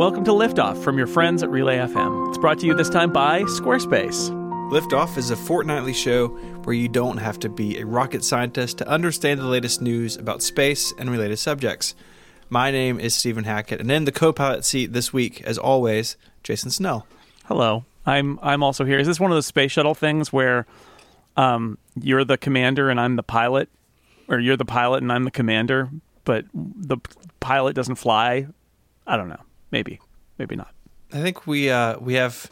welcome to Liftoff from your friends at Relay FM. It's brought to you this time by Squarespace. Liftoff is a fortnightly show where you don't have to be a rocket scientist to understand the latest news about space and related subjects. My name is Stephen Hackett, and in the co-pilot seat this week, as always, Jason Snell. Hello. I'm I'm also here. Is this one of those space shuttle things where um, you're the commander and I'm the pilot, or you're the pilot and I'm the commander, but the pilot doesn't fly? I don't know. Maybe, maybe not. I think we uh, we have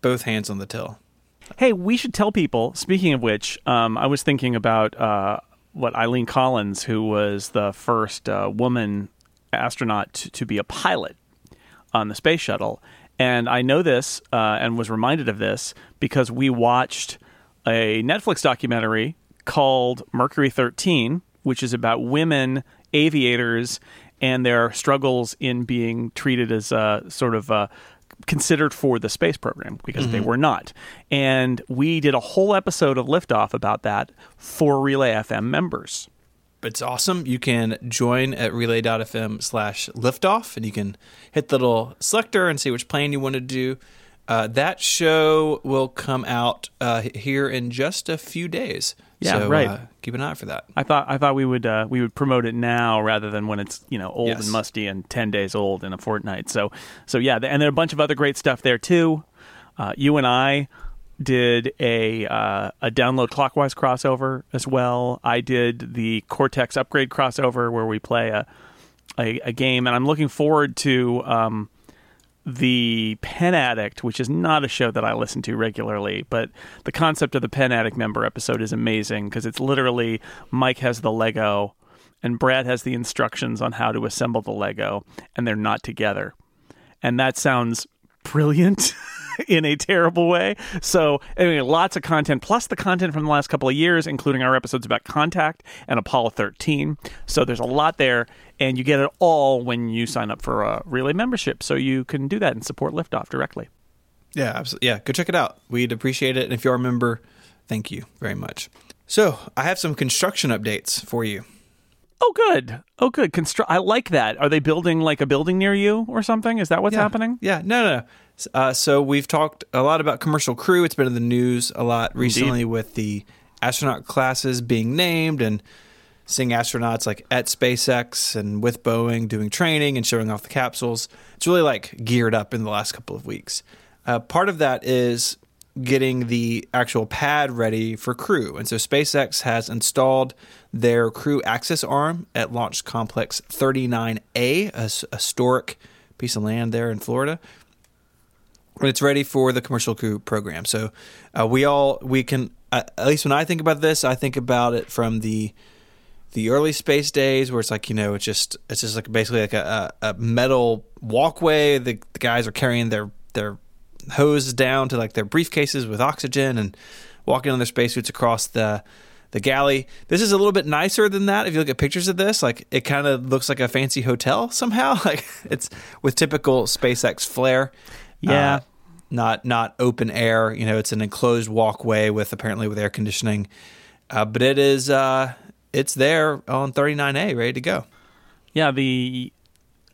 both hands on the till. Hey, we should tell people. Speaking of which, um, I was thinking about uh, what Eileen Collins, who was the first uh, woman astronaut to, to, be a pilot on the space shuttle, and I know this uh, and was reminded of this because we watched a Netflix documentary called Mercury 13, which is about women aviators and their struggles in being treated as a sort of a considered for the space program because mm-hmm. they were not. And we did a whole episode of Liftoff about that for Relay FM members. It's awesome. You can join at relay.fm slash liftoff and you can hit the little selector and see which plan you want to do. Uh, that show will come out uh, here in just a few days. Yeah, so, right. Uh, keep an eye out for that. I thought I thought we would uh, we would promote it now rather than when it's you know old yes. and musty and ten days old in a fortnight. So so yeah, and there are a bunch of other great stuff there too. Uh, you and I did a uh, a download clockwise crossover as well. I did the Cortex upgrade crossover where we play a a, a game, and I'm looking forward to. Um, the Pen Addict, which is not a show that I listen to regularly, but the concept of the Pen Addict member episode is amazing because it's literally Mike has the Lego and Brad has the instructions on how to assemble the Lego, and they're not together. And that sounds brilliant. in a terrible way. So, anyway, lots of content, plus the content from the last couple of years, including our episodes about Contact and Apollo 13. So, there's a lot there, and you get it all when you sign up for a Relay membership. So, you can do that and support Liftoff directly. Yeah, absolutely. Yeah, go check it out. We'd appreciate it. And if you're a member, thank you very much. So, I have some construction updates for you. Oh, good. Oh, good. Constru- I like that. Are they building like a building near you or something? Is that what's yeah. happening? Yeah. No, no, no. Uh, so we've talked a lot about commercial crew. It's been in the news a lot recently Indeed. with the astronaut classes being named and seeing astronauts like at SpaceX and with Boeing doing training and showing off the capsules. It's really like geared up in the last couple of weeks. Uh, part of that is getting the actual pad ready for crew. And so SpaceX has installed their crew access arm at Launch Complex 39A, a historic piece of land there in Florida it's ready for the commercial crew program. So uh, we all we can uh, at least when I think about this, I think about it from the the early space days where it's like you know it's just it's just like basically like a, a metal walkway. The, the guys are carrying their their hoses down to like their briefcases with oxygen and walking on their spacesuits across the the galley. This is a little bit nicer than that. If you look at pictures of this, like it kind of looks like a fancy hotel somehow. Like it's with typical SpaceX flair. Yeah. Uh, not not open air. You know, it's an enclosed walkway with apparently with air conditioning, uh, but it is uh, it's there on 39A, ready to go. Yeah, the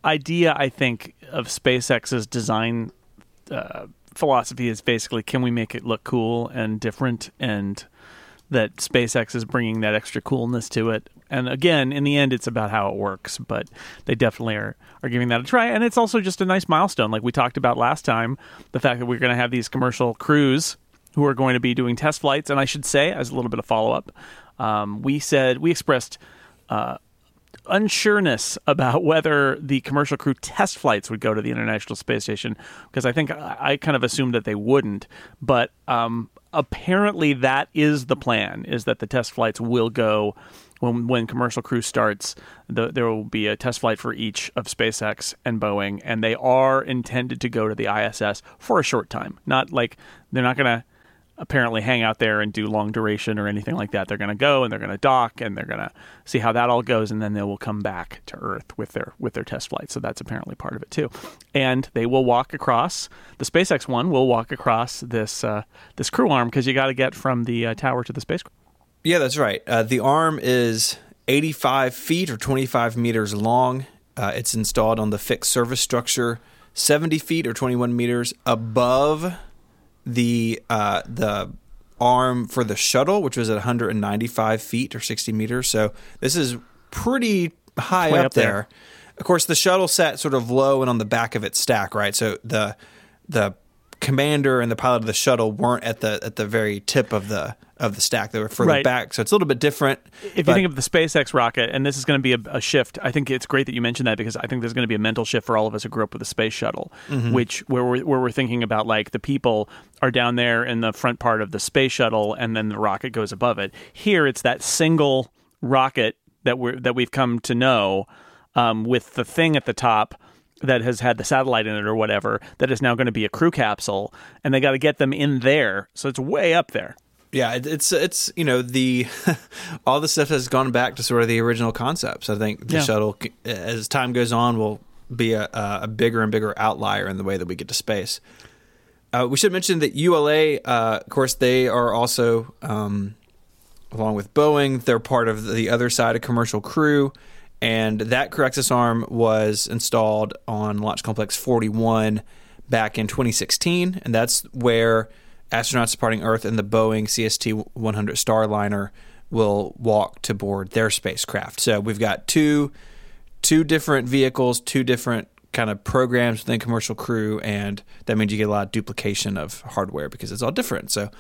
idea I think of SpaceX's design uh, philosophy is basically can we make it look cool and different and that SpaceX is bringing that extra coolness to it. And again, in the end, it's about how it works, but they definitely are, are giving that a try. And it's also just a nice milestone. Like we talked about last time, the fact that we're going to have these commercial crews who are going to be doing test flights. And I should say, as a little bit of follow up, um, we said, we expressed uh, unsureness about whether the commercial crew test flights would go to the International Space Station because I think I, I kind of assumed that they wouldn't. But um, apparently that is the plan is that the test flights will go when when commercial crew starts the, there will be a test flight for each of SpaceX and Boeing and they are intended to go to the ISS for a short time not like they're not going to apparently hang out there and do long duration or anything like that. They're going to go and they're going to dock and they're going to see how that all goes, and then they will come back to Earth with their with their test flight. So that's apparently part of it too. And they will walk across the SpaceX one will walk across this uh, this crew arm because you got to get from the uh, tower to the spacecraft. Yeah, that's right. Uh, the arm is 85 feet or 25 meters long. Uh, it's installed on the fixed service structure 70 feet or 21 meters above the uh, the arm for the shuttle, which was at 195 feet or 60 meters. So this is pretty high up, up there. there. Of course, the shuttle sat sort of low and on the back of its stack, right? So the the commander and the pilot of the shuttle weren't at the at the very tip of the of the stack; they were further Right. back. So it's a little bit different. if you think of the SpaceX rocket, and this is going to be a, a shift, I think it's great that you mentioned that because I think there's going to be a mental shift for all of us who grew up with the space shuttle, Mm-hmm. which where we're, where we're thinking about like the people are down there in the front part of the space shuttle, and then the rocket goes above it. Here, it's that single rocket that we're that we've come to know um, with the thing at the top. That has had the satellite in it or whatever, that is now going to be a crew capsule, and they got to get them in there. So it's way up there. Yeah, it's it's you know the all the stuff has gone back to sort of the original concepts. I think the Yeah. shuttle, as time goes on, will be a, a bigger and bigger outlier in the way that we get to space. Uh, we should mention that ULA, uh, of course, they are also um, along with Boeing. They're part of the other side of Commercial Crew, and that access arm was installed on Launch Complex 41 back in 2016, and that's where astronauts departing Earth in the Boeing CST 100 Starliner will walk to board their spacecraft. So we've got two two different vehicles, two different kind of programs within Commercial Crew, and that means you get a lot of duplication of hardware because it's all different. So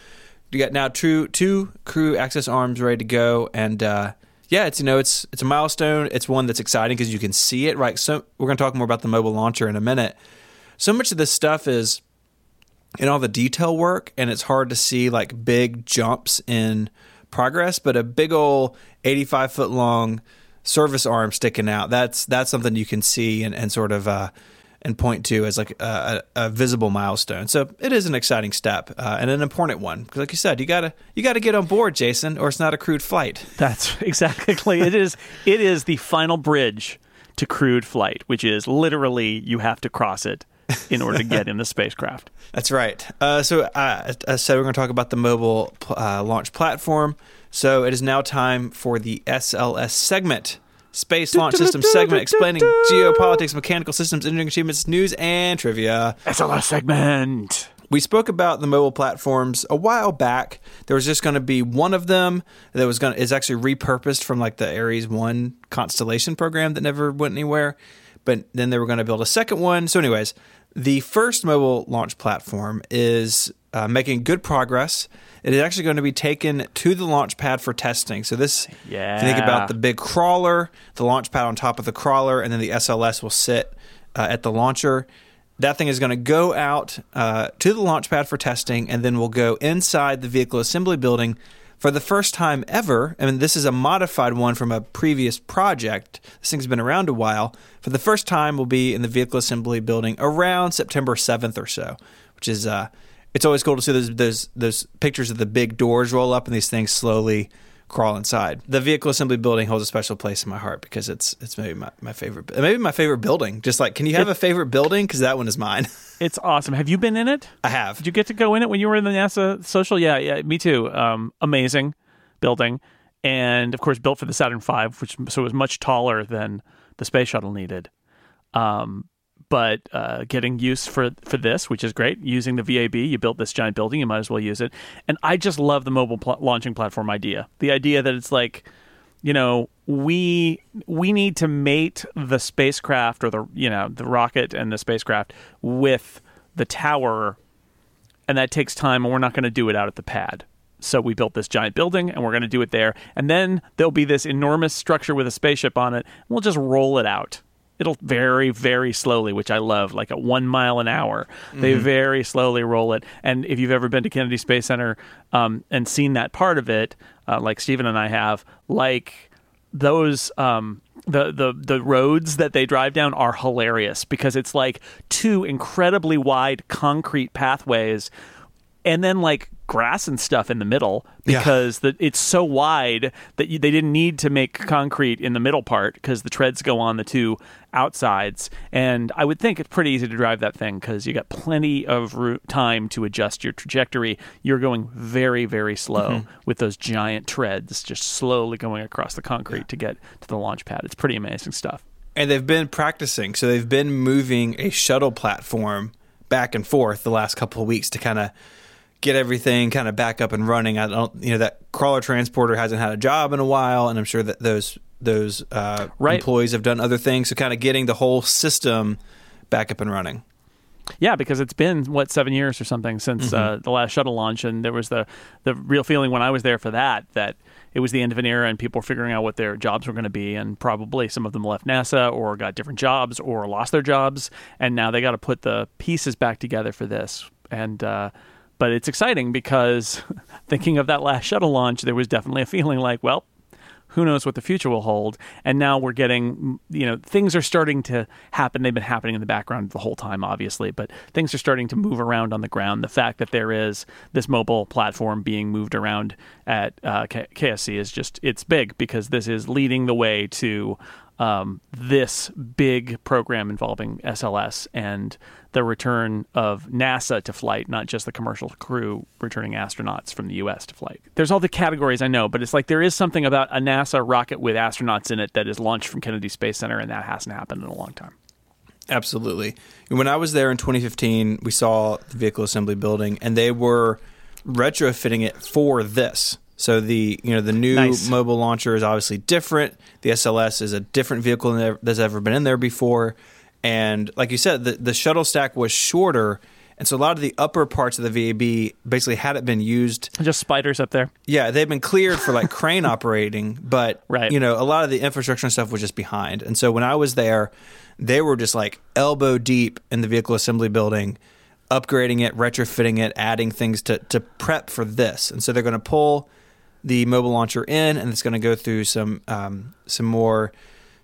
you got now two two crew access arms ready to go, and uh, yeah, it's you know it's it's a milestone. It's one that's exciting because you can see it. Right, so we're going to talk more about the mobile launcher in a minute. So much of this stuff is in all the detail work, and it's hard to see like big jumps in progress. But a big old eighty-five foot long service arm sticking out that's that's something you can see and, and sort of uh, and point to as like a, a, visible milestone. So it is an exciting step uh, and an important one because, like you said, you gotta you gotta get on board, Jason, or it's not a crewed flight. That's exactly it is it is the final bridge to crewed flight, which is literally you have to cross it in order to get in the spacecraft. That's right. Uh, so, uh, as I said, we're going to talk about the mobile uh, launch platform. So, it is now time for the SLS segment, Space Launch System segment, explaining geopolitics, mechanical systems, engineering achievements, news, and trivia. SLS segment. We spoke about the mobile platforms a while back. There was just going to be one of them that was going to is actually repurposed from like the Ares One constellation program that never went anywhere. But then they were going to build a second one. So, anyways, the first mobile launch platform is uh, making good progress. It is actually going to be taken to the launch pad for testing. So this, if you think about the big crawler, the launch pad on top of the crawler, and then the SLS will sit uh, at the launcher. That thing is going to go out uh, to the launch pad for testing, and then we'll go inside the vehicle assembly building for the first time ever. I mean, this is a modified one from a previous project. This thing's been around a while. For the first time, we'll be in the vehicle assembly building around September 7th or so, which is uh, it's always cool to see those those those pictures of the big doors roll up and these things slowly crawl inside. The vehicle assembly building holds a special place in my heart because it's it's maybe my, my favorite maybe my favorite building. Just like can you have a favorite building because that one is mine. It's awesome. Have you been in it? I have. Did you get to go in it when you were in the NASA social? Yeah, yeah, me too. Um, amazing building, and of course built for the Saturn V, which so it was much taller than the space shuttle needed. Um, but uh, getting use for for this, which is great. Using the VAB, you built this giant building, you might as well use it. And I just love the mobile pl- launching platform idea. The idea that it's like, you know, we we need to mate the spacecraft or the you know the rocket and the spacecraft with the tower and that takes time and we're not going to do it out at the pad so we built this giant building and we're going to do it there and then there'll be this enormous structure with a spaceship on it and we'll just roll it out it'll very very slowly which i love like at one mile an hour they very slowly roll it. And if you've ever been to kennedy space center um, and seen that part of it uh, like stephen and i have like those um the the the roads that they drive down are hilarious because it's like two incredibly wide concrete pathways and then like grass and stuff in the middle Yeah. because the, it's so wide that you, they didn't need to make concrete in the middle part because the treads go on the two outsides. And i would think it's pretty easy to drive that thing because you got plenty of ro- time to adjust your trajectory. You're going very very slow mm-hmm. with those giant treads just slowly going across the concrete to get to the launch pad. It's pretty amazing stuff. And they've been practicing. So they've been moving a shuttle platform back and forth the last couple of weeks to kind of get everything kind of back up and running. I don't, you know, that crawler transporter hasn't had a job in a while, and I'm sure that those those uh, Right. employees have done other things. So kind of getting the whole system back up and running. Yeah, because it's been what seven years or something since uh, the last shuttle launch, and there was the the real feeling when I was there for that that it was the end of an era and people were figuring out what their jobs were going to be, and probably some of them left NASA or got different jobs or lost their jobs, and now they got to put the pieces back together for this. And uh, but it's exciting because thinking of that last shuttle launch, there was definitely a feeling like, well, who knows what the future will hold. And now we're getting you know things are starting to happen. They've been happening in the background the whole time obviously but things are starting to move around on the ground. The fact that there is this mobile platform being moved around at uh, K- ksc is just it's big because this is leading the way to um, this big program involving SLS and the return of NASA to flight, not just the commercial crew returning astronauts from the U.S. to flight. There's all the categories I know, but it's like there is something about a NASA rocket with astronauts in it that is launched from Kennedy Space Center, and that hasn't happened in a long time. Absolutely. When I was there in 2015, we saw the vehicle assembly building, and they were retrofitting it for this. So the you know the new Nice. mobile launcher is obviously different. The SLS is a different vehicle than that's ever been in there before, and like you said, the the shuttle stack was shorter, and so a lot of the upper parts of the VAB basically hadn't been used Just spiders up there. yeah, they've been cleared for like crane operating, but Right. you know, a lot of the infrastructure and stuff was just behind. And so when I was there, they were just like elbow deep in the vehicle assembly building, upgrading it, retrofitting it, adding things to to prep for this. And so they're going to pull the mobile launcher in, and it's going to go through some um, some more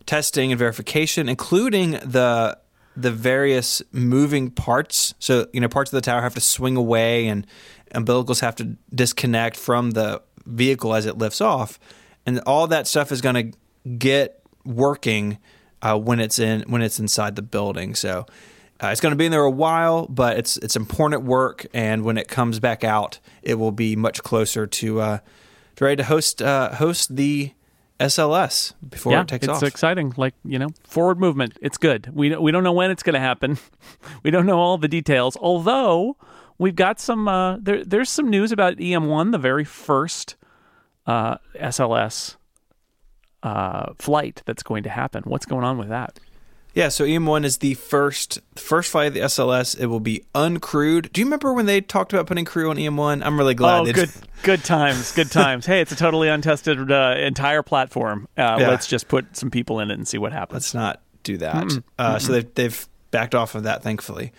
testing and verification, including the the various moving parts. So you know, parts of the tower have to swing away, and umbilicals have to disconnect from the vehicle as it lifts off, and all that stuff is going to get working uh, when it's in when it's inside the building. So. Uh, it's going to be in there a while, but it's it's important work, and when it comes back out, it will be much closer to uh, ready to host uh, host the SLS before yeah, it takes it's off. It's exciting. Like you know, forward movement. It's good. We we don't know when it's going to happen. we don't know all the details. Although we've got some uh, there. There's some news about EM1, the very first uh, SLS uh, flight that's going to happen. What's going on with that? Yeah, so EM1 is the first first flight of the SLS. It will be uncrewed. Do you remember when they talked about putting crew on EM1? I'm really glad. oh, good, good times, good times. hey, it's a totally untested uh, entire platform. Uh, Yeah. Let's just put some people in it and see what happens. Let's not do that. Uh, so they've, they've backed off of that, thankfully.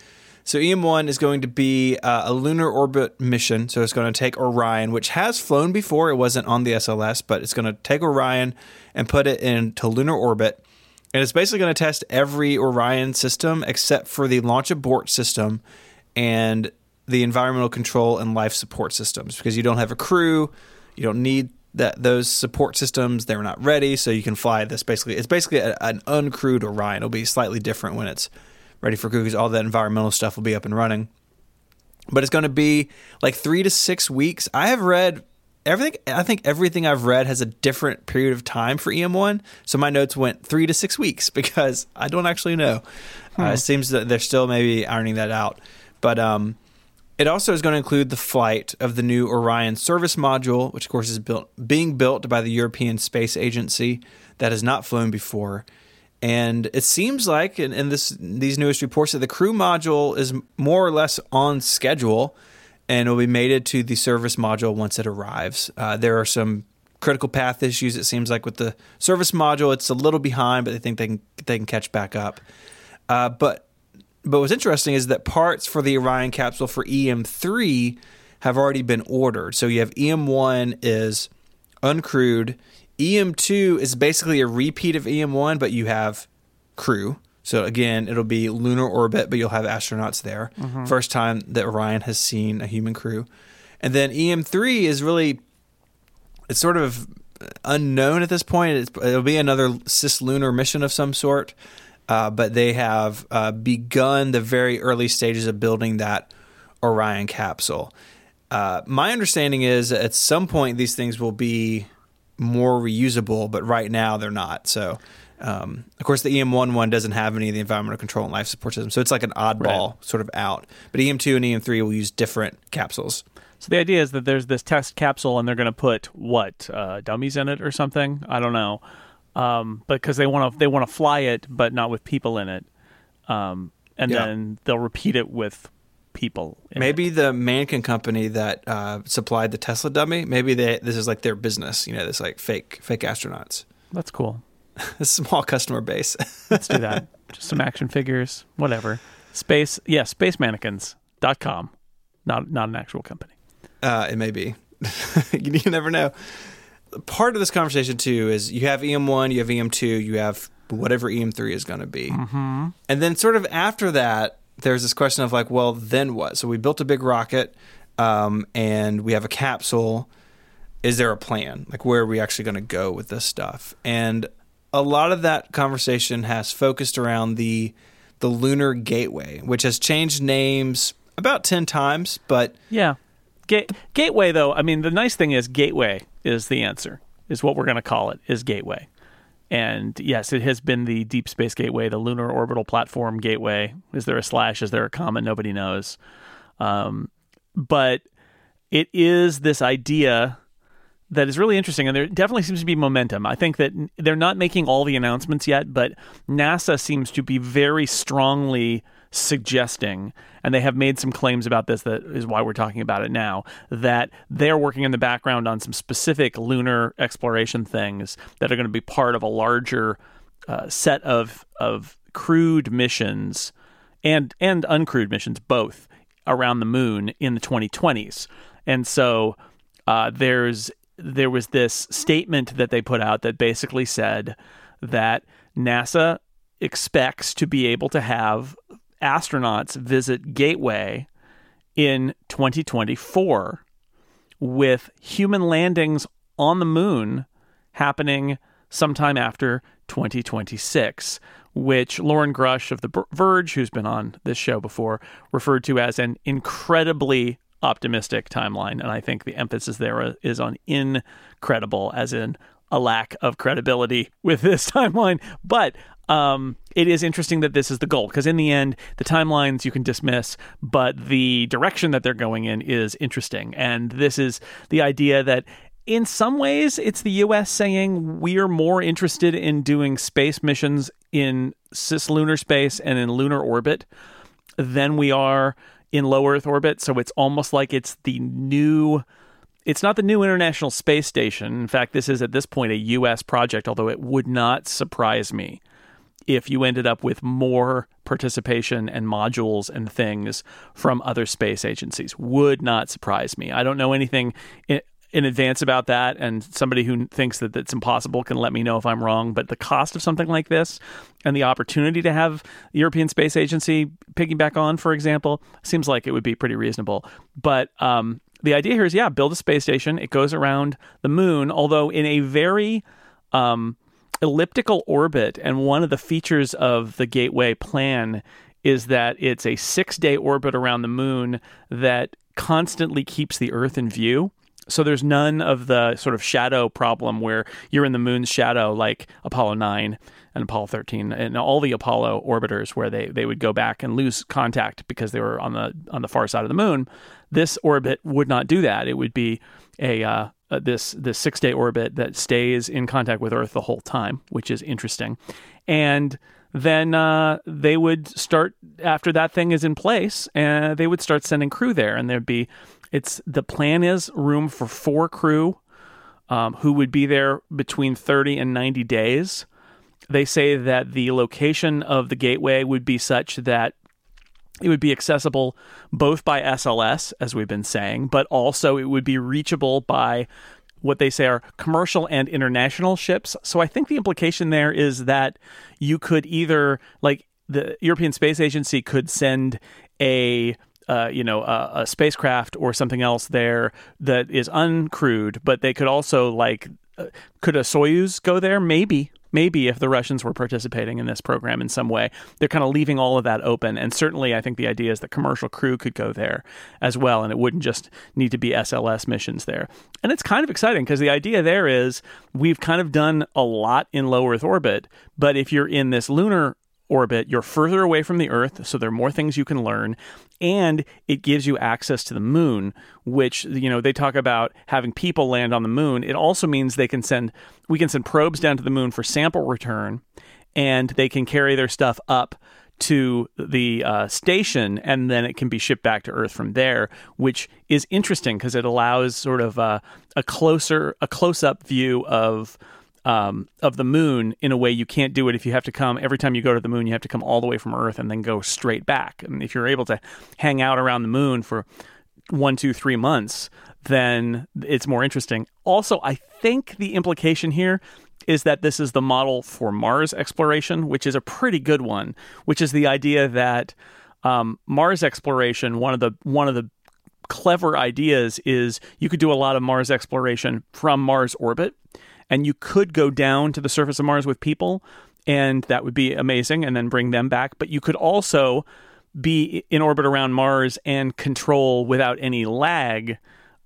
So EM1 is going to be uh, a lunar orbit mission. So it's going to take Orion, which has flown before. It wasn't on the SLS, but it's going to take Orion and put it into lunar orbit. And it's basically going to test every Orion system except for the launch abort system and the environmental control and life support systems because you don't have a crew, you don't need that those support systems. They're not ready, so you can fly this. Basically, it's basically a, an uncrewed Orion. It'll be slightly different when it's ready for crew because all that environmental stuff will be up and running. But it's going to be like three to six weeks. I have read everything. I think everything I've read has a different period of time for EM1. So my notes went three to six weeks because I don't actually know. Uh, it seems that they're still maybe ironing that out. But um, it also is going to include the flight of the new Orion service module, which of course is built being built by the European Space Agency that has not flown before. And it seems like in, in this these newest reports that the crew module is more or less on schedule and will be mated to the service module once it arrives. Uh, there are some critical path issues. It seems like with the service module, it's a little behind, but they think they can they can catch back up. Uh, but but what's interesting is that parts for the Orion capsule for EM3 have already been ordered. So you have EM1 is uncrewed. EM2 is basically a repeat of EM1, but you have crew. So again, it'll be lunar orbit, but you'll have astronauts there. First time that Orion has seen a human crew. And then EM3 is really it's sort of unknown at this point. It's, it'll be another cislunar mission of some sort, uh, but they have uh, begun the very early stages of building that Orion capsule. Uh, my understanding is at some point these things will be more reusable, but right now they're not. So Um, of course, the EM1 one doesn't have any of the environmental control and life support system, so it's like an oddball Right. sort of out. But EM2 and EM3 will use different capsules. So the idea is that there's this test capsule, and they're going to put what uh, dummies in it or something. I don't know, um, because they want to they want to fly it, but not with people in it, um, and Yeah. then they'll repeat it with people. in it. Maybe the Mannequin company that uh, supplied the Tesla dummy, maybe they this is like their business. You know, this like fake fake astronauts. that's cool. A small customer base. Let's do that. Just some action figures, whatever. Space, yeah, spacemannequins.com. Not not an actual company. Uh, it may be. you never know. Part of this conversation too is you have EM1, you have EM2, you have whatever EM3 is going to be, mm-hmm. and then sort of after that, there's this question of like, well, then what? So we built a big rocket, um, and we have a capsule. Is there a plan? Like, where are we actually going to go with this stuff? And a lot of that conversation has focused around the the Lunar Gateway, which has changed names about ten times, but Yeah. Ga- gateway, though, I mean, the nice thing is Gateway is the answer, is what we're going to call it, is Gateway. And yes, it has been the Deep Space Gateway, the Lunar Orbital Platform Gateway. Is there a slash? Is there a comma? Nobody knows. Um, but it is this idea that is really interesting, and there definitely seems to be momentum. I think that they're not making all the announcements yet, but NASA seems to be very strongly suggesting, and they have made some claims about this. That is why we're talking about it now. That they're working in the background on some specific lunar exploration things that are going to be part of a larger uh, set of of crewed missions and and uncrewed missions both around the moon in the 2020s. And so uh, there's there was this statement that they put out that basically said that NASA expects to be able to have astronauts visit Gateway in 2024 with human landings on the moon happening sometime after 2026, which Lauren Grush of The Verge, who's been on this show before, referred to as an incredibly optimistic timeline. And I think the emphasis there is on incredible, as in a lack of credibility with this timeline. But um, it is interesting that this is the goal because in the end, the timelines you can dismiss, but the direction that they're going in is interesting. And this is the idea that in some ways, it's the U.S. saying we're more interested in doing space missions in cislunar space and in lunar orbit than we are in low Earth orbit. So it's almost like it's the new. It's not the new International Space Station. In fact, this is at this point a U.S. project, although it would not surprise me if you ended up with more participation and modules and things from other space agencies. Would not surprise me. I don't know anything in, in advance about that, and somebody who thinks that that's impossible can let me know if I'm wrong. But the cost of something like this and the opportunity to have the European Space Agency piggyback on, for example, seems like it would be pretty reasonable. But um, the idea here is, yeah, build a space station. It goes around the moon, although in a very um, elliptical orbit. And one of the features of the Gateway plan is that it's a six day orbit around the moon that constantly keeps the Earth in view. So there's none of the sort of shadow problem where you're in the moon's shadow, like Apollo 9 and Apollo 13 and all the Apollo orbiters, where they, they would go back and lose contact because they were on the on the far side of the moon. This orbit would not do that. It would be a uh, uh, this this six day orbit that stays in contact with Earth the whole time, which is interesting. And then uh, they would start after that thing is in place, and they would start sending crew there, and there'd be it's the plan is room for four crew um, who would be there between 30 and 90 days. They say that the location of the gateway would be such that it would be accessible both by SLS, as we've been saying, but also it would be reachable by what they say are commercial and international ships. So I think the implication there is that you could either, like, the European Space Agency could send a uh, you know, a, a spacecraft or something else there that is uncrewed, but they could also like, uh, could a Soyuz go there? Maybe, maybe if the Russians were participating in this program in some way, they're kind of leaving all of that open. And certainly, I think the idea is that commercial crew could go there as well, and it wouldn't just need to be SLS missions there. And it's kind of exciting because the idea there is we've kind of done a lot in low Earth orbit, but if you're in this lunar orbit, you're further away from the Earth, so there are more things you can learn, and it gives you access to the moon, which you know they talk about having people land on the moon. It also means they can send we can send probes down to the moon for sample return, and they can carry their stuff up to the uh, station, and then it can be shipped back to Earth from there, which is interesting because it allows sort of a, a closer a close up view of um, of the moon in a way you can't do it if you have to come every time you go to the moon you have to come all the way from earth and then go straight back. And if you're able to hang out around the moon for one two three months then it's more interesting. Also i think the implication here is that this is the model for mars exploration which is a pretty good one which is the idea that um, mars exploration one of the one of the clever ideas is you could do a lot of mars exploration from mars orbit and you could go down to the surface of Mars with people, and that would be amazing, and then bring them back. But you could also be in orbit around Mars and control without any lag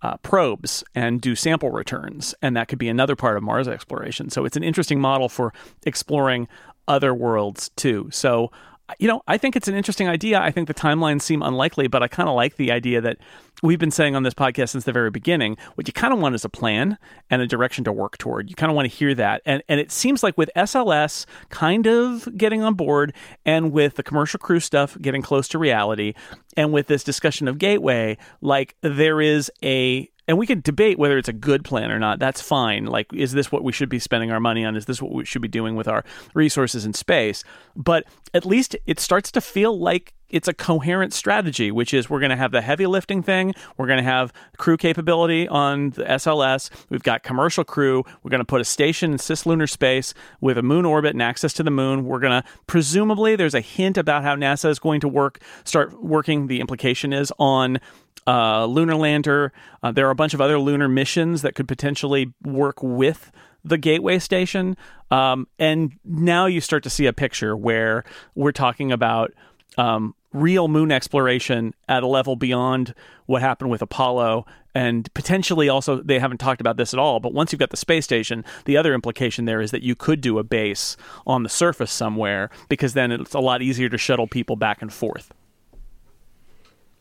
uh, probes and do sample returns, and that could be another part of Mars exploration. So it's an interesting model for exploring other worlds too. So you know, I think it's an interesting idea. I think the timelines seem unlikely, but I kind of like the idea that we've been saying on this podcast since the very beginning. What you kind of want is a plan and a direction to work toward. You kind of want to hear that, and and it seems like with SLS kind of getting on board, and with the commercial crew stuff getting close to reality, and with this discussion of Gateway, like there is a and we can debate whether it's a good plan or not. That's fine. Like, is this what we should be spending our money on? Is this what we should be doing with our resources in space? But at least it starts to feel like it's a coherent strategy, which is we're going to have the heavy lifting thing. We're going to have crew capability on the SLS. We've got commercial crew. We're going to put a station in cislunar space with a moon orbit and access to the moon. We're going to presumably there's a hint about how NASA is going to work, start working. The implication is on uh, lunar lander. Uh, there are a bunch of other lunar missions that could potentially work with the gateway station. Um, and now you start to see a picture where we're talking about um, real moon exploration at a level beyond what happened with Apollo. And potentially also, they haven't talked about this at all, but once you've got the space station, the other implication there is that you could do a base on the surface somewhere because then it's a lot easier to shuttle people back and forth.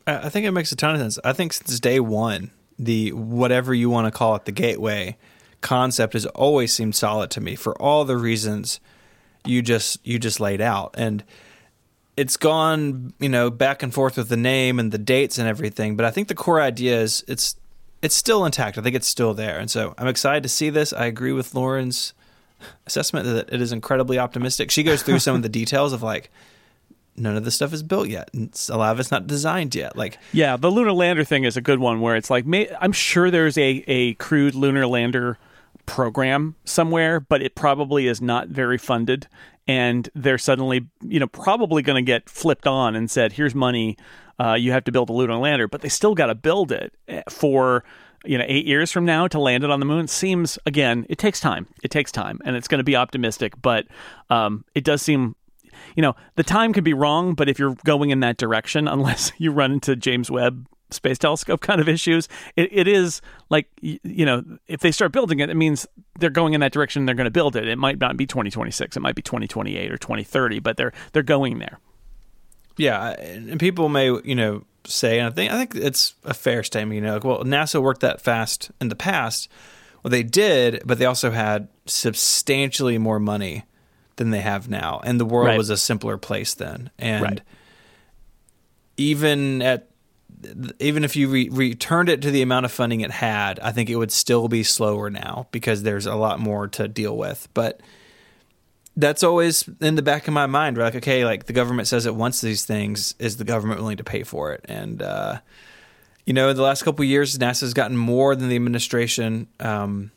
I think it makes a ton of sense. I think since day one, the whatever you want to call it, the gateway concept has always seemed solid to me for all the reasons you just you just laid out. And it's gone, you know, back and forth with the name and the dates and everything. But I think the core idea is it's it's still intact. I think it's still there. And so I'm excited to see this. I agree with Lauren's assessment that it is incredibly optimistic. She goes through some of the details of like none of the stuff is built yet. a lot of it's not designed yet. Like, yeah, the lunar lander thing is a good one where it's like, I'm sure there's a, a crewed lunar lander program somewhere, but it probably is not very funded. And they're suddenly, you know, probably going to get flipped on and said, here's money. Uh, you have to build a lunar lander, but they still got to build it eh, for you know eight years from now to land it on the moon seems again it takes time it takes time and it's going to be optimistic but um, it does seem you know, the time could be wrong, but if you're going in that direction, unless you run into James Webb Space Telescope kind of issues, it, it is like, you know, if they start building it, it means they're going in that direction. They're going to build it. It might not be 2026. It might be 2028 or 2030, but they're they're going there. Yeah, and people may, you know, say, and I think I think it's a fair statement. You know, like, well, NASA worked that fast in the past. Well, they did, but they also had substantially more money than they have now, and the world right. was a simpler place then. And right. even at even if you re- returned it to the amount of funding it had, I think it would still be slower now because there's a lot more to deal with. But that's always in the back of my mind. We're like, okay, like the government says it wants these things. Is the government willing to pay for it? And uh, you know, the last couple years, NASA's gotten more than the administration um,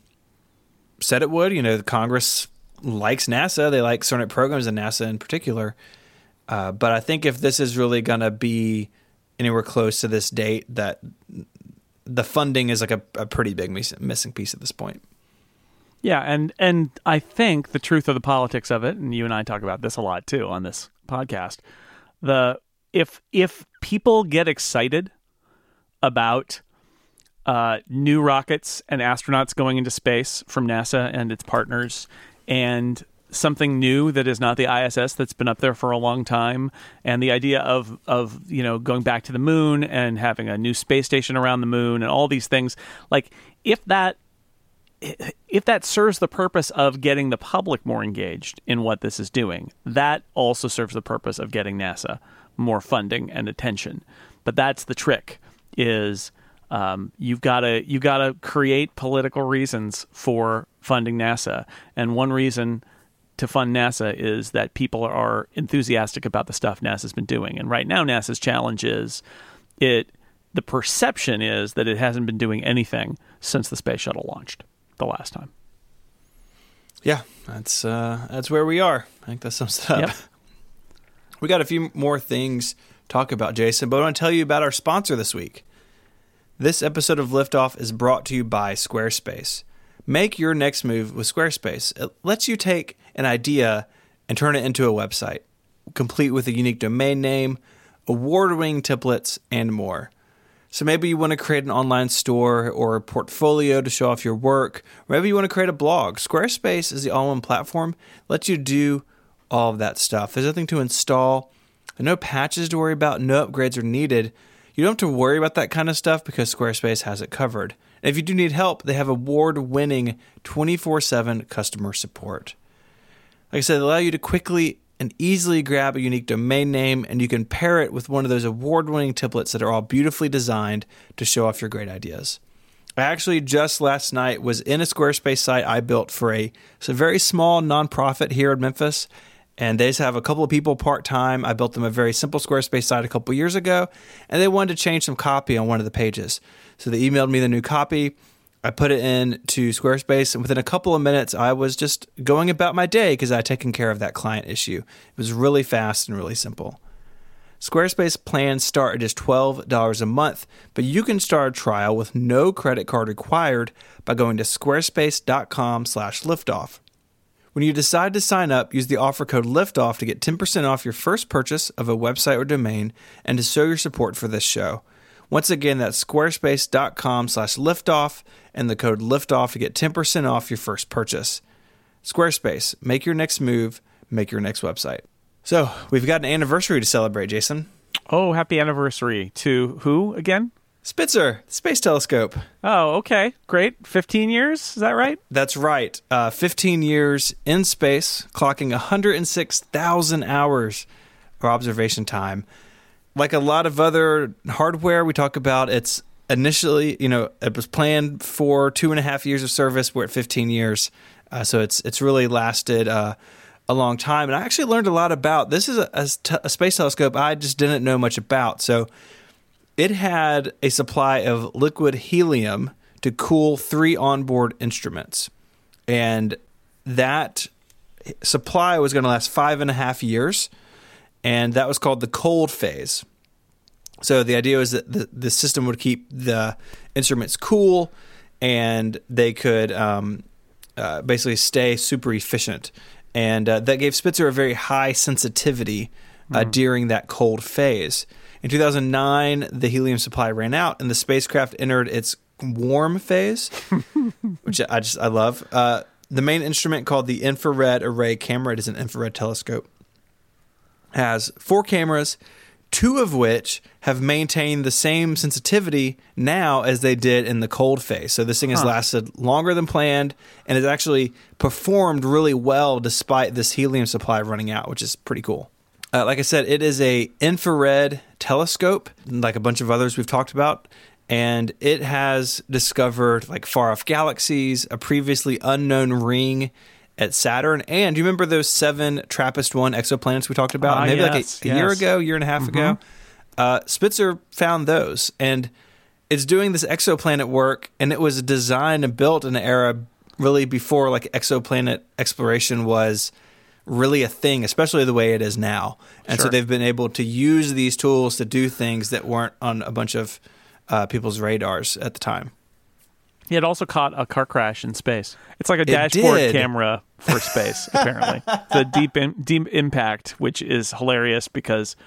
said it would. You know, the Congress likes NASA. They like certain programs in NASA in particular. Uh, but I think if this is really going to be anywhere close to this date, that the funding is like a, a pretty big missing piece at this point. Yeah, and and I think the truth of the politics of it, and you and I talk about this a lot too on this podcast. The if if people get excited about uh, new rockets and astronauts going into space from NASA and its partners, and something new that is not the ISS that's been up there for a long time, and the idea of of you know going back to the moon and having a new space station around the moon and all these things. Like if that if that serves the purpose of getting the public more engaged in what this is doing, that also serves the purpose of getting NASA more funding and attention. But that's the trick: is um, you've got to you got to create political reasons for funding NASA, and one reason to fund NASA is that people are enthusiastic about the stuff NASA's been doing. And right now, NASA's challenge is it. The perception is that it hasn't been doing anything since the space shuttle launched the last time. Yeah, that's uh, that's where we are. I think that sums it up. Yep. We got a few more things to talk about, Jason, but I want to tell you about our sponsor this week. This episode of Liftoff is brought to you by Squarespace. Make your next move with Squarespace. It lets you take an idea and turn it into a website, complete with a unique domain name, award winning templates, and more. So maybe you want to create an online store or a portfolio to show off your work, or maybe you want to create a blog. Squarespace is the all in one platform, lets you do all of that stuff. There's nothing to install, no patches to worry about, no upgrades are needed. You don't have to worry about that kind of stuff because Squarespace has it covered. And if you do need help, they have award winning 24 7 customer support. Like I said, they allow you to quickly and easily grab a unique domain name, and you can pair it with one of those award winning templates that are all beautifully designed to show off your great ideas. I actually just last night was in a Squarespace site I built for a, a very small nonprofit here in Memphis, and they just have a couple of people part time. I built them a very simple Squarespace site a couple years ago, and they wanted to change some copy on one of the pages. So they emailed me the new copy. I put it in to Squarespace, and within a couple of minutes, I was just going about my day because I had taken care of that client issue. It was really fast and really simple. Squarespace plans start at just $12 a month, but you can start a trial with no credit card required by going to squarespace.com/liftoff. When you decide to sign up, use the offer code LIFTOFF to get 10% off your first purchase of a website or domain and to show your support for this show. Once again, that's squarespace.com slash liftoff and the code liftoff to get 10% off your first purchase. Squarespace, make your next move, make your next website. So, we've got an anniversary to celebrate, Jason. Oh, happy anniversary to who again? Spitzer, the Space Telescope. Oh, okay. Great. 15 years? Is that right? That's right. Uh, 15 years in space, clocking 106,000 hours of observation time. Like a lot of other hardware we talk about, it's initially, you know, it was planned for two and a half years of service. We're at 15 years. Uh, so it's it's really lasted uh, a long time. And I actually learned a lot about this is a, a, t- a space telescope I just didn't know much about. So it had a supply of liquid helium to cool three onboard instruments. And that supply was going to last five and a half years. And that was called the cold phase. So the idea was that the, the system would keep the instruments cool and they could um, uh, basically stay super efficient. And uh, that gave Spitzer a very high sensitivity uh, mm-hmm. during that cold phase. In 2009, the helium supply ran out, and the spacecraft entered its warm phase, which I just I love. Uh, the main instrument, called the Infrared Array Camera, it is an infrared telescope, has four cameras, two of which have maintained the same sensitivity now as they did in the cold phase. So this thing has huh. lasted longer than planned, and has actually performed really well despite this helium supply running out, which is pretty cool. Uh, like I said, it is a infrared telescope, like a bunch of others we've talked about, and it has discovered like far off galaxies, a previously unknown ring at Saturn, and do you remember those seven TRAPPIST one exoplanets we talked about? Uh, Maybe yes, like a, yes. a, year ago, year and a half mm-hmm. ago. Uh, Spitzer found those, and it's doing this exoplanet work, and it was designed and built in an era really before like exoplanet exploration was really a thing, especially the way it is now. And sure. so they've been able to use these tools to do things that weren't on a bunch of uh, people's radars at the time. He had also caught a car crash in space. It's like a dashboard did. camera for space, apparently. The deep in, deep impact, which is hilarious because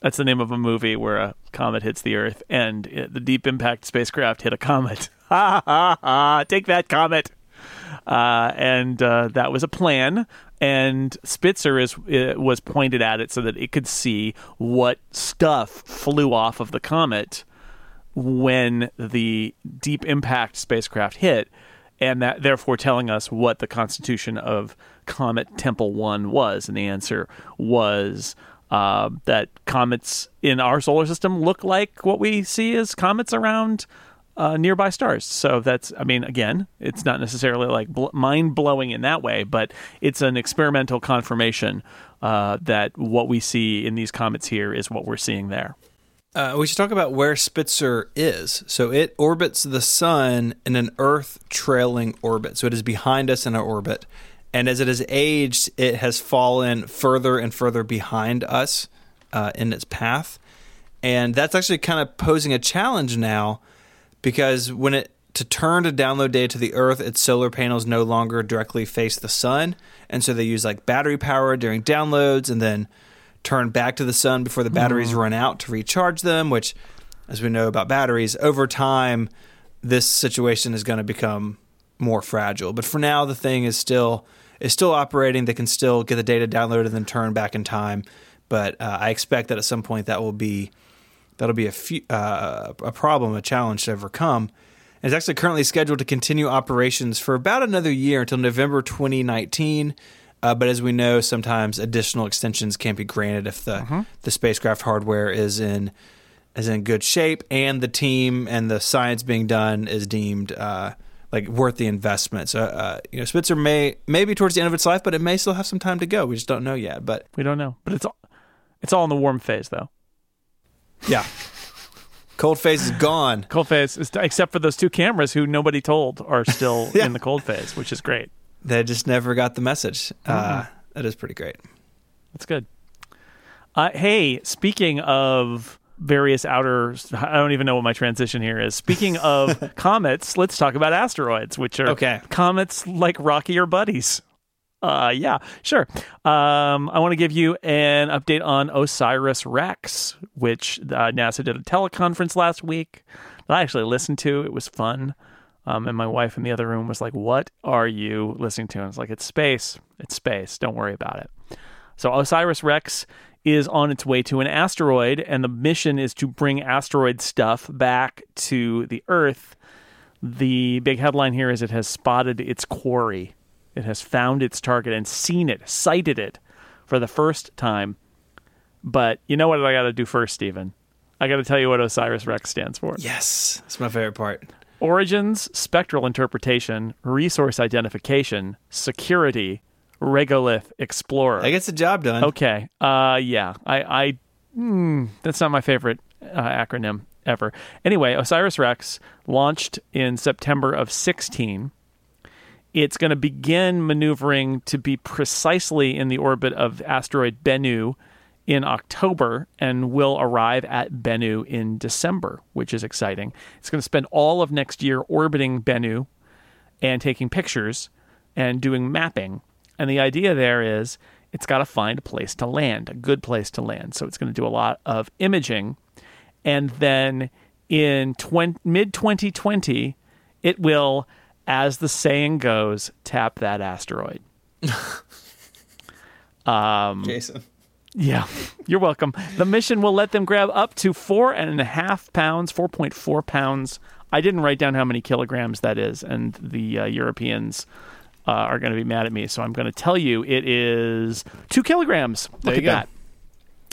that's the name of a movie where a comet hits the Earth, and it, the deep impact spacecraft hit a comet. Ha ha ha! Take that comet. Uh, and uh, that was a plan. And Spitzer is uh, was pointed at it so that it could see what stuff flew off of the comet when the deep impact spacecraft hit, and that therefore telling us what the constitution of Comet Tempel One was. And the answer was uh, that comets in our solar system look like what we see as comets around uh, nearby stars. So that's, I mean, again, it's not necessarily like bl- mind blowing in that way, but it's an experimental confirmation uh, that what we see in these comets here is what we're seeing there. Uh, we should talk about where Spitzer is. So it orbits the sun in an Earth trailing orbit. So it is behind us in our orbit. And as it has aged, it has fallen further and further behind us uh, in its path. And that's actually kind of posing a challenge now because when it to turn to download data to the Earth, its solar panels no longer directly face the sun, and so they use like battery power during downloads, and then turn back to the sun before the batteries run out to recharge them. Which, as we know about batteries, over time, this situation is going to become more fragile. But for now, the thing is still is still operating. They can still get the data downloaded and then turn back in time. But uh, I expect that at some point that will be that'll be a few, uh, a problem, a challenge to overcome. And it's actually currently scheduled to continue operations for about another year until November 2019. Uh, but as we know, sometimes additional extensions can't be granted if the the spacecraft hardware is in is in good shape and the team and the science being done is deemed uh, like worth the investment. So uh, you know, Spitzer may may be towards the end of its life, but it may still have some time to go. We just don't know yet. But We don't know, but it's all, it's all in the warm phase though. Yeah, cold phase is gone. Cold phase, is, except for those two cameras who nobody told are still Yeah. in the cold phase, which is great. They just never got the message. Uh, that is pretty great. That's good. Uh, hey, speaking of various outer, I don't even know what my transition here is. Speaking of comets, let's talk about asteroids, which are Okay. comets like rockier buddies. Uh, yeah, sure. Um, I want to give you an update on Osiris Rex, which uh, NASA did a teleconference last week that I actually listened to. It was fun. Um, and my wife in the other room was like, What are you listening to? And I was like, It's space. It's space. Don't worry about it. So Osiris Rex is on its way to an asteroid, and the mission is to bring asteroid stuff back to the Earth. The big headline here is it has spotted its quarry. It has found its target and seen it, sighted it for the first time. But you know what I got to do first, Stephen? I got to tell you what Osiris Rex stands for. Yes, it's my favorite part. Origins, spectral interpretation, resource identification, security, regolith, explorer. That gets the job done. Okay. Uh, yeah. I, I, mm, that's not my favorite uh, acronym ever. Anyway, Osiris Rex launched in September of 16. It's going to begin maneuvering to be precisely in the orbit of asteroid Bennu in October and will arrive at Bennu in December, which is exciting. It's going to spend all of next year orbiting Bennu and taking pictures and doing mapping. And the idea there is it's got to find a place to land, a good place to land. So it's going to do a lot of imaging. And then in 20, mid 2020, it will, as the saying goes, tap that asteroid. Jason. Yeah, you're welcome. The mission will let them grab up to four and a half pounds, 4.4 pounds. I didn't write down how many kilograms that is, and the uh, Europeans uh, are going to be mad at me. So I'm going to tell you it is two kilograms. Look There at go. that.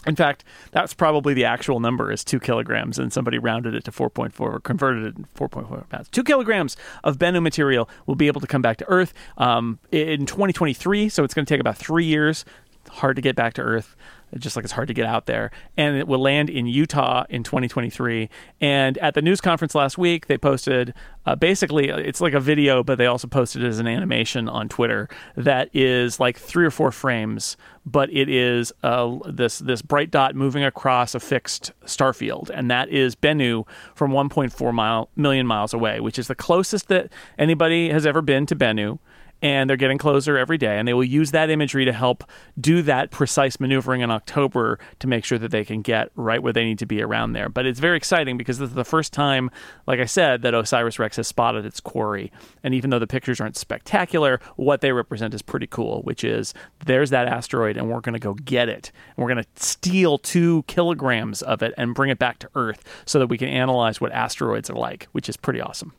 In fact, that's probably the actual number is two kilograms, and somebody rounded it to 4.4 or converted it to 4.4 pounds. Two kilograms of Bennu material will be able to come back to Earth um, in 2023, so it's going to take about three years hard to get back to Earth just like it's hard to get out there. And it will land in Utah in 2023. And at the news conference last week, they posted uh, basically it's like a video, but they also posted it as an animation on Twitter that is like three or four frames, but it is uh, this this bright dot moving across a fixed star field, and that is Bennu from 1.4 mile million miles away, which is the closest that anybody has ever been to Bennu and they're getting closer every day. And they will use that imagery to help do that precise maneuvering in October to make sure that they can get right where they need to be around there. But it's very exciting because this is the first time, like I said, that Osiris Rex has spotted its quarry. And even though the pictures aren't spectacular, what they represent is pretty cool, which is there's that asteroid, and we're going to go get it. And we're going to steal two kilograms of it and bring it back to Earth so that we can analyze what asteroids are like, which is pretty awesome.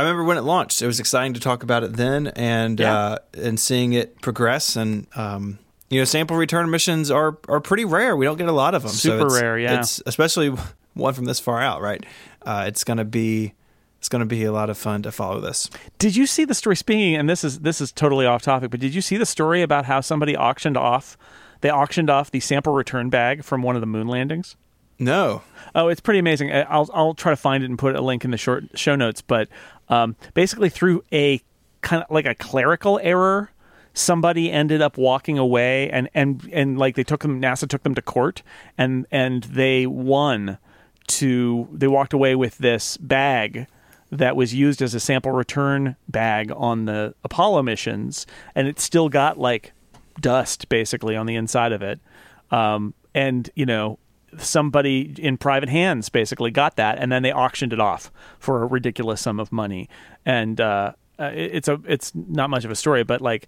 I remember when it launched. It was exciting to talk about it then, and yeah. uh, and seeing it progress. And um, you know, sample return missions are are pretty rare. We don't get a lot of them. Super so rare, yeah. It's especially one from this far out, right? Uh, it's going to be it's going to be a lot of fun to follow this. Did you see the story? Speaking, and this is this is totally off topic, but did you see the story about how somebody auctioned off? They auctioned off the sample return bag from one of the moon landings. No. Oh, it's pretty amazing. I'll I'll try to find it and put a link in the short show notes. But um, basically, through a kind of like a clerical error, somebody ended up walking away, and and and like they took them. NASA took them to court, and and they won. To they walked away with this bag that was used as a sample return bag on the Apollo missions, and it still got like dust basically on the inside of it. Um, and you know somebody in private hands basically got that, and then they auctioned it off for a ridiculous sum of money. And uh, uh it's a it's not much of a story, but like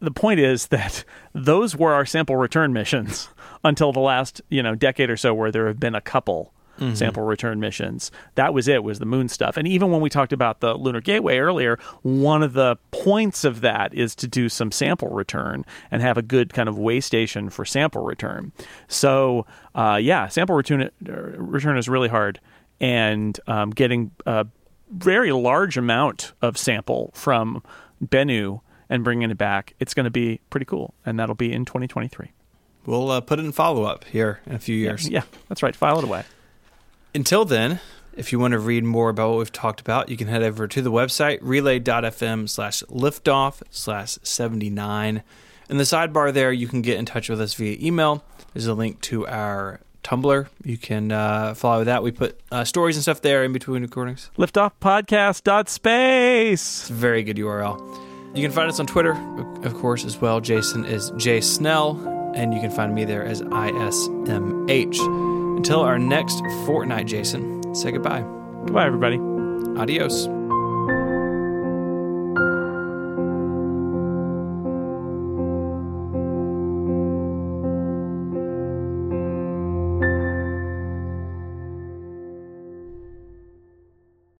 the point is that those were our sample return missions until the last you know decade or so, where there have been a couple mm-hmm. sample return missions. That was it, was the moon stuff. And even when we talked about the Lunar Gateway earlier, one of the points of that is to do some sample return and have a good kind of way station for sample return. So, uh, yeah, sample return, return is really hard. And um, getting a very large amount of sample from Bennu and bringing it back, it's going to be pretty cool. And that'll be in 2023. We'll uh, put it in follow up here in a few years. Yeah, yeah, that's right. File it away. Until then, if you want to read more about what we've talked about, you can head over to the website relay.fm slash liftoff slash 79. In the sidebar there, you can get in touch with us via email. There's a link to our Tumblr. You can uh, follow that. We put uh, stories and stuff there in between recordings. Liftoffpodcast.space. It's a very good URL. You can find us on Twitter, of course, as well. Jason is J Snell, and you can find me there as ISMH. Until our next fortnight, Jason, say goodbye. Goodbye, everybody. Adios.